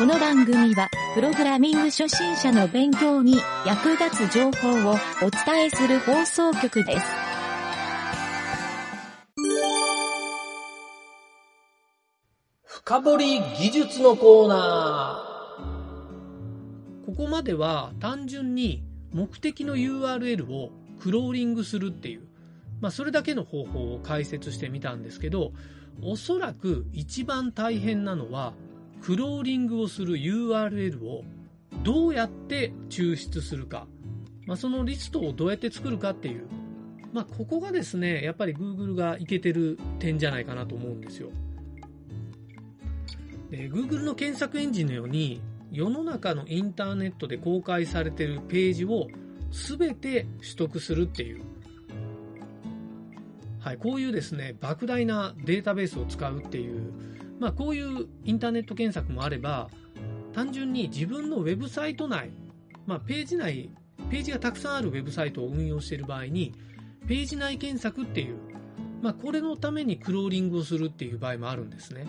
この番組は、プログラミング初心者の勉強に役立つ情報をお伝えする放送局です。深掘り技術のコーナー。ここまでは単純に目的の URL をクローリングするっていう、まあそれだけの方法を解説してみたんですけど、おそらく一番大変なのは、クローリングをする URL をどうやって抽出するか、まあ、そのリストをどうやって作るかっていう、まあ、ここがですね、やっぱり Google がいけてる点じゃないかなと思うんですよ。で Google の検索エンジンのように、世の中のインターネットで公開されてるページを全て取得するっていう、はい、こういうですね、莫大なデータベースを使うっていう、まあ、こういうインターネット検索もあれば、単純に自分のウェブサイト内、まあ、ページ内、ページがたくさんあるウェブサイトを運用している場合に、ページ内検索っていう、まあ、これのためにクローリングをするっていう場合もあるんですね。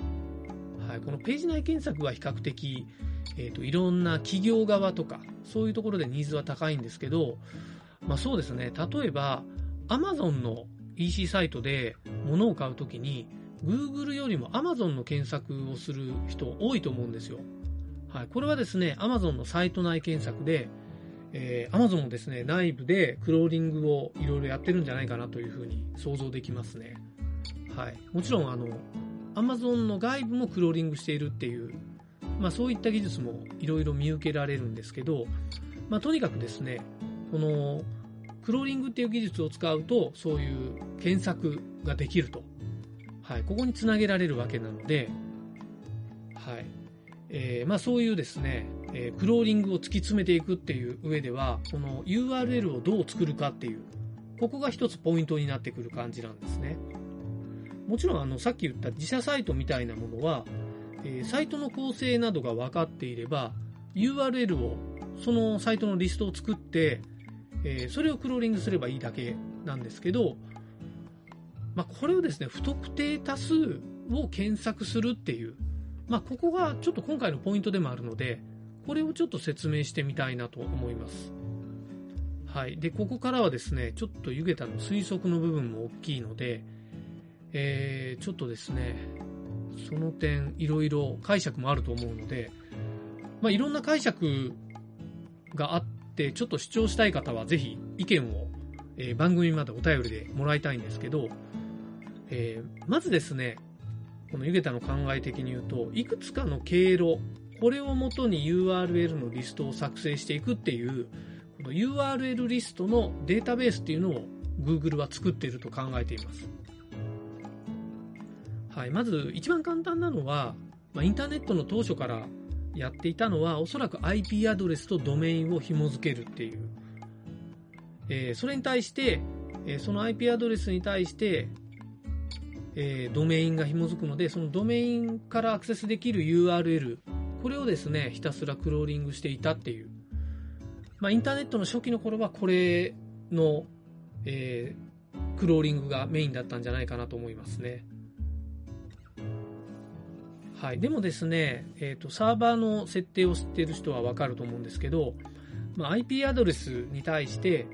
はい、このページ内検索は比較的、えーと、いろんな企業側とか、そういうところでニーズは高いんですけど、まあ、そうですね、例えば、Amazon の EC サイトで物を買うときに、Google よりも Amazon の検索をする人多いと思うんですよ。はい、これはですね、Amazon のサイト内検索で、えー、Amazon もですね、内部でクローリングをいろいろやってるんじゃないかなというふうに想像できますね。はい。もちろん、あの、Amazon の外部もクローリングしているっていう、まあそういった技術もいろいろ見受けられるんですけど、まあとにかくですね、このクローリングっていう技術を使うと、そういう検索ができると。はい、ここにつなげられるわけなので、はいえーまあ、そういうですね、えー、クローリングを突き詰めていくっていう上では、この URL をどう作るかっていう、ここが一つポイントになってくる感じなんですね。もちろんあのさっき言った自社サイトみたいなものは、えー、サイトの構成などが分かっていれば URL をそのサイトのリストを作って、えー、それをクローリングすればいいだけなんですけどまあ、これをですね、不特定多数を検索するっていう、まあ、ここがちょっと今回のポイントでもあるので、これをちょっと説明してみたいなと思います。はい。で、ここからはですね、ちょっと湯桁の推測の部分も大きいので、えー、ちょっとですね、その点、いろいろ解釈もあると思うので、まあ、いろんな解釈があって、ちょっと主張したい方はぜひ意見を、えー、番組までお便りでもらいたいんですけど、えー、まずですね、この湯桁の考え的に言うと、いくつかの経路、これをもとに URL のリストを作成していくっていう、この URL リストのデータベースっていうのを Google は作っていると考えています。はい、まず一番簡単なのは、まあ、インターネットの当初からやっていたのは、おそらく IP アドレスとドメインを紐付けるっていう。えー、それに対して、えー、その IP アドレスに対して、えー、ドメインが紐づくので、そのドメインからアクセスできる URL、これをですね、ひたすらクローリングしていたっていう。まあ、インターネットの初期の頃はこれの、えー、クローリングがメインだったんじゃないかなと思いますね。はい。でもですね、え、ー、と、サーバーの設定を知っている人はわかると思うんですけど、まあ、IP アドレスに対して、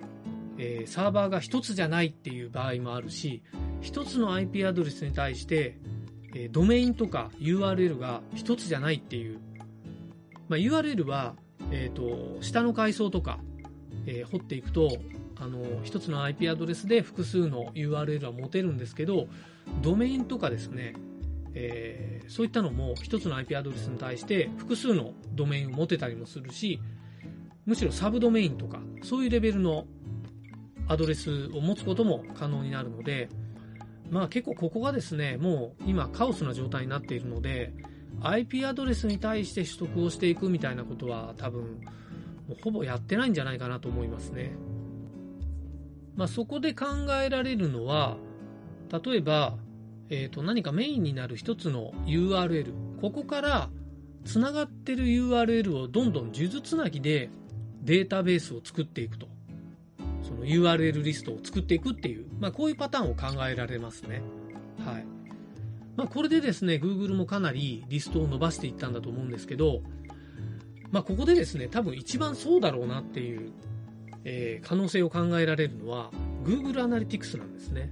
えー、サーバーが一つじゃないっていう場合もあるし、一つの IP アドレスに対して、えー、ドメインとか URL が一つじゃないっていう、まあ、URL は、えっ、ー、と、下の階層とか、え掘っていくと、あの、一つの IP アドレスで複数の URL は持てるんですけど、ドメインとかですね、えそういったのも一つの IP アドレスに対して複数のドメインを持てたりもするし、むしろサブドメインとか、そういうレベルのアドレスを持つことも可能になるので、まあ結構ここがですね、もう今カオスな状態になっているので、IP アドレスに対して取得をしていくみたいなことは多分、ほぼやってないんじゃないかなと思いますね。まあそこで考えられるのは、例えば、えっ、ー、と何かメインになる一つの URL、ここから繋がってる URL をどんどん数珠つなぎでデータベースを作っていくと。の URL リストを作っていくっていう、まあ、こういうパターンを考えられますね。はい。まあ、これでですね、Google もかなりリストを伸ばしていったんだと思うんですけど、まあ、ここでですね、多分一番そうだろうなっていう、えー可能性を考えられるのは、Google Analytics なんですね。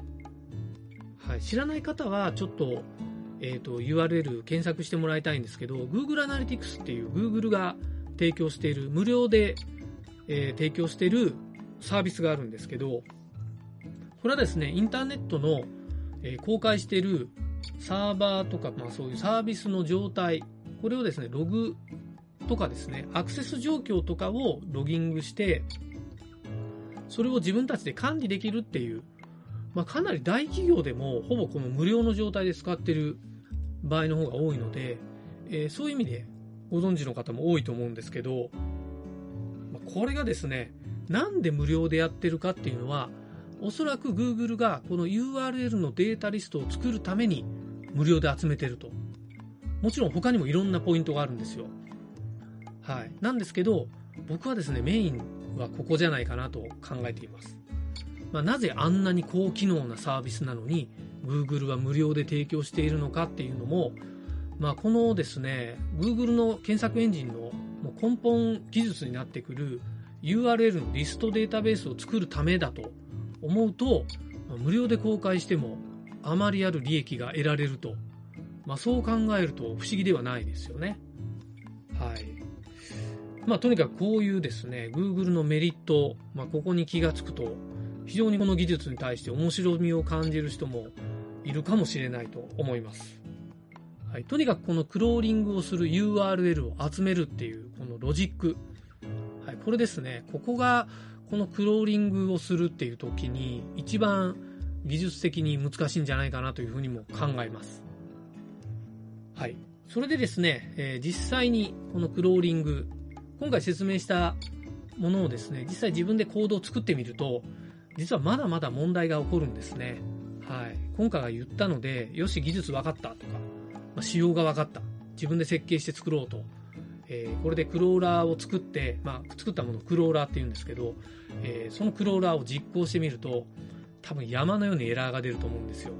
はい、知らない方は、ちょっと、えー、と URL 検索してもらいたいんですけど、Google Analytics っていう Google が提供している、無料で、えー提供しているサービスがあるんですけど、これはですね、インターネットの、え公開しているサーバーとか、まあ、そういうサービスの状態、これをですね、ログとかですね、アクセス状況とかをロギングして、それを自分たちで管理できるっていう、まあ、かなり大企業でもほぼこの無料の状態で使ってる場合の方が多いので、えーそういう意味でご存知の方も多いと思うんですけど、まあこれがですね、なんで無料でやってるかっていうのは、おそらく Google がこの URL のデータリストを作るために無料で集めてると。もちろん他にもいろんなポイントがあるんですよ。はい。なんですけど、僕はですね、メインはここじゃないかなと考えています。まあ、なぜあんなに高機能なサービスなのに Google は無料で提供しているのかっていうのも、まあ、このですね Google の検索エンジンの根本技術になってくる URL のリストデータベースを作るためだと思うと無料で公開してもあまりある利益が得られると、まあ、そう考えると不思議ではないですよね。はい。まあ、とにかくこういうですね、Google のメリット、まあ、ここに気がつくと、非常にこの技術に対して面白みを感じる人もいるかもしれないと思います。はい、とにかくこのクローリングをする URL を集めるっていうこのロジック、これですね、ここがこのクローリングをするっていう時に一番技術的に難しいんじゃないかなというふうにも考えます。はい。それでですね、えー実際にこのクローリング、今回説明したものをですね、実際自分でコードを作ってみると、実はまだまだ問題が起こるんですね。はい。今回は言ったので、よし、技術分かったとか、まあ、仕様が分かった。自分で設計して作ろうと。えーこれでクローラーを作って、まあ、作ったものをクローラーって言うんですけど、えーそのクローラーを実行してみると、多分山のようにエラーが出ると思うんですよ。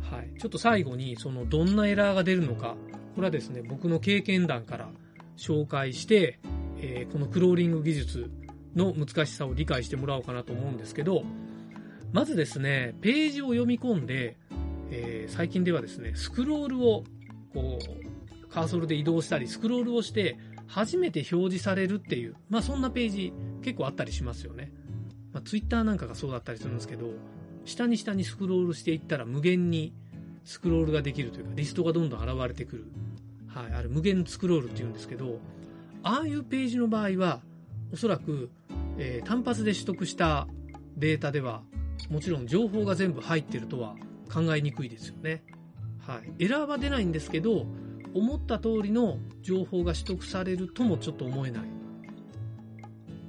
はい。ちょっと最後に、その、どんなエラーが出るのか、これはですね、僕の経験談から紹介して、えーこのクローリング技術の難しさを理解してもらおうかなと思うんですけど、まずですね、ページを読み込んで、えー最近ではですね、スクロールを、こう、カーソルで移動したり、スクロールをして、初めて表示されるっていう、まあそんなページ結構あったりしますよね。まあ、ツイッターなんかがそうだったりするんですけど、下に下にスクロールしていったら無限にスクロールができるというか、リストがどんどん現れてくる。はい、あれ無限スクロールっていうんですけど、ああいうページの場合は、おそらく、えー単発で取得したデータでは、もちろん情報が全部入ってるとは考えにくいですよね。はい。エラーは出ないんですけど、思った通りの情報が取得されるともちょっと思えない。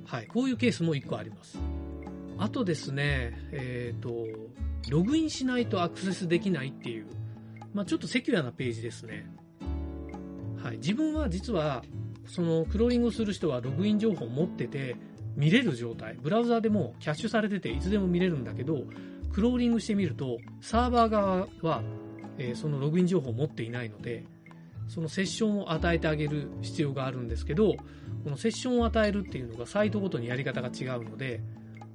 はい。こういうケースも1個あります。あとですね、えっ、と、ログインしないとアクセスできないっていう、まあちょっとセキュアなページですね。はい。自分は実は、そのクローリングをする人はログイン情報を持ってて、見れる状態。ブラウザーでもキャッシュされてていつでも見れるんだけど、クローリングしてみると、サーバー側は、えーそのログイン情報を持っていないので、そのセッションを与えてあげる必要があるんですけど、このセッションを与えるっていうのがサイトごとにやり方が違うので、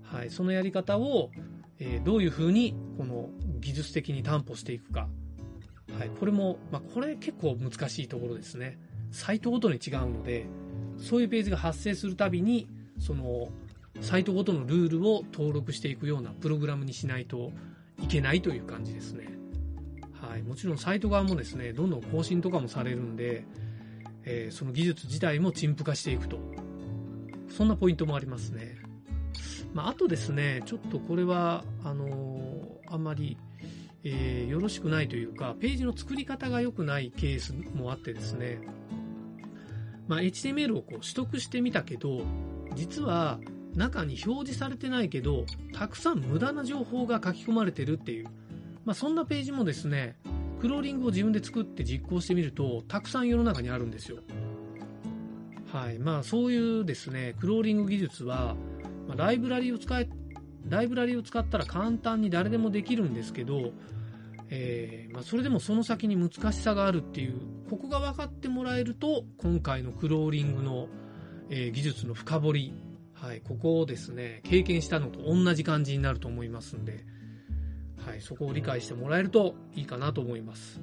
はい、そのやり方を、えーどういうふうにこの技術的に担保していくか。はい、これも、まあ、これ結構難しいところですね。サイトごとに違うので、そういうページが発生するたびに、その、サイトごとのルールを登録していくようなプログラムにしないといけないという感じですね。い、もちろんサイト側もですね、どんどん更新とかもされるんで、えーその技術自体も陳腐化していくと。そんなポイントもありますね。まあ、あとですね、ちょっとこれは、あのーあんまり、えーよろしくないというか、ページの作り方が良くないケースもあってですね、まあ、HTML をこう取得してみたけど、実は中に表示されてないけど、たくさん無駄な情報が書き込まれてるっていう、まあ、そんなページもですね、クローリングを自分で作って実行してみると、たくさん世の中にあるんですよ。はい。まあ、そういうですね、クローリング技術は、まあライブラリを使え、ライブラリを使ったら簡単に誰でもできるんですけど、えー、まあ、それでもその先に難しさがあるっていう、ここが分かってもらえると、今回のクローリングの、えー、技術の深掘り、はい、ここをですね、経験したのと同じ感じになると思いますんで、はい、そこを理解してもらえるといいかなと思います。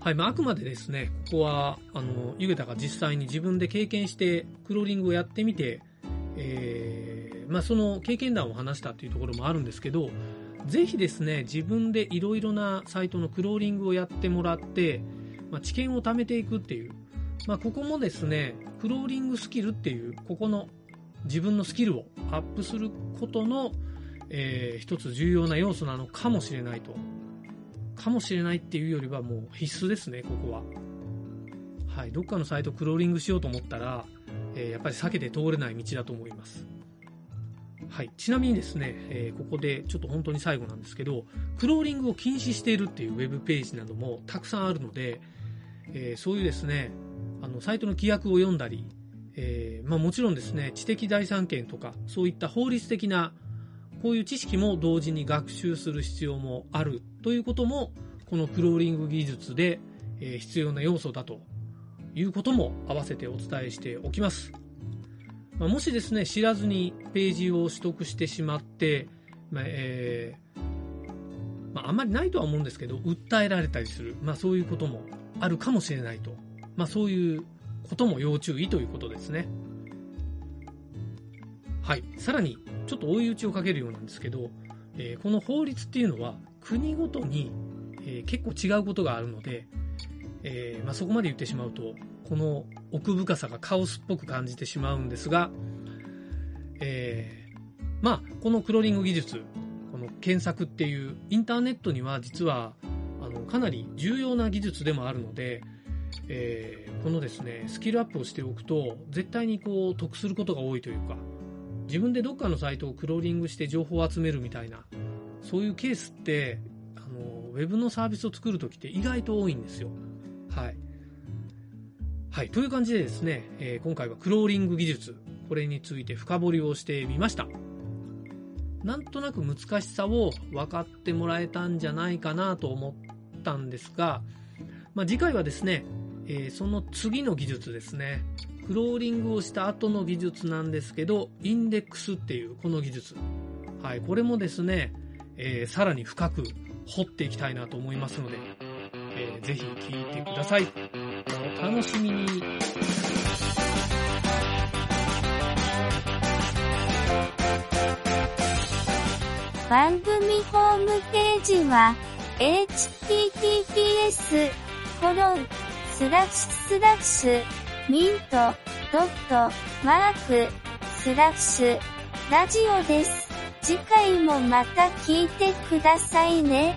はい、まあ、あくまでですね、ここは、あの、ゆげたが実際に自分で経験して、クローリングをやってみて、えー、まあ、その経験談を話したというところもあるんですけど、ぜひですね、自分でいろいろなサイトのクローリングをやってもらって、まあ、知見を貯めていくっていう、まあ、ここもですね、クローリングスキルっていう、ここの自分のスキルをアップすることの、えー、一つ重要な要素なのかもしれないと。かもしれないっていうよりはもう必須ですね、ここは。はい、どっかのサイトクローリングしようと思ったら、えー、やっぱり避けて通れない道だと思います。はい、ちなみにですね、えー、ここでちょっと本当に最後なんですけど、クローリングを禁止しているっていうウェブページなどもたくさんあるので、えー、そういうですね、あのサイトの規約を読んだり、えー、まあ、もちろんですね、知的財産権とか、そういった法律的な、こういう知識も同時に学習する必要もあるということも、このクローリング技術で、え必要な要素だということも合わせてお伝えしておきます。まあ、もしですね、知らずにページを取得してしまって、まあ、えー、まあ、あんまりないとは思うんですけど、訴えられたりする、まあ、そういうこともあるかもしれないと。まあ、そういうことも要注意ということですね。はい。さらに、ちょっと追い打ちをかけるようなんですけど、えー、この法律っていうのは国ごとに、えー、結構違うことがあるので、えー、まあ、そこまで言ってしまうと、この奥深さがカオスっぽく感じてしまうんですが、えまあ、このクローリング技術、この検索っていうインターネットには実はあのかなり重要な技術でもあるので、えー、このですね、スキルアップをしておくと、絶対にこう、得することが多いというか、自分でどっかのサイトをクローリングして情報を集めるみたいな、そういうケースって、あの、ウェブのサービスを作るときって意外と多いんですよ。はい。はい。という感じでですね、えー、今回はクローリング技術、これについて深掘りをしてみました。なんとなく難しさを分かってもらえたんじゃないかなと思ったんですが、まあ、次回はですね、えー、その次の技術ですね。クローリングをした後の技術なんですけど、インデックスっていうこの技術。はい、これもですね、えー、さらに深く掘っていきたいなと思いますので、えー、ぜひ聞いてください。お楽しみに。番組ホームページは、https コロンスラッシュスラッシュミントドットマークスラッシュラジオです。次回もまた聞いてくださいね。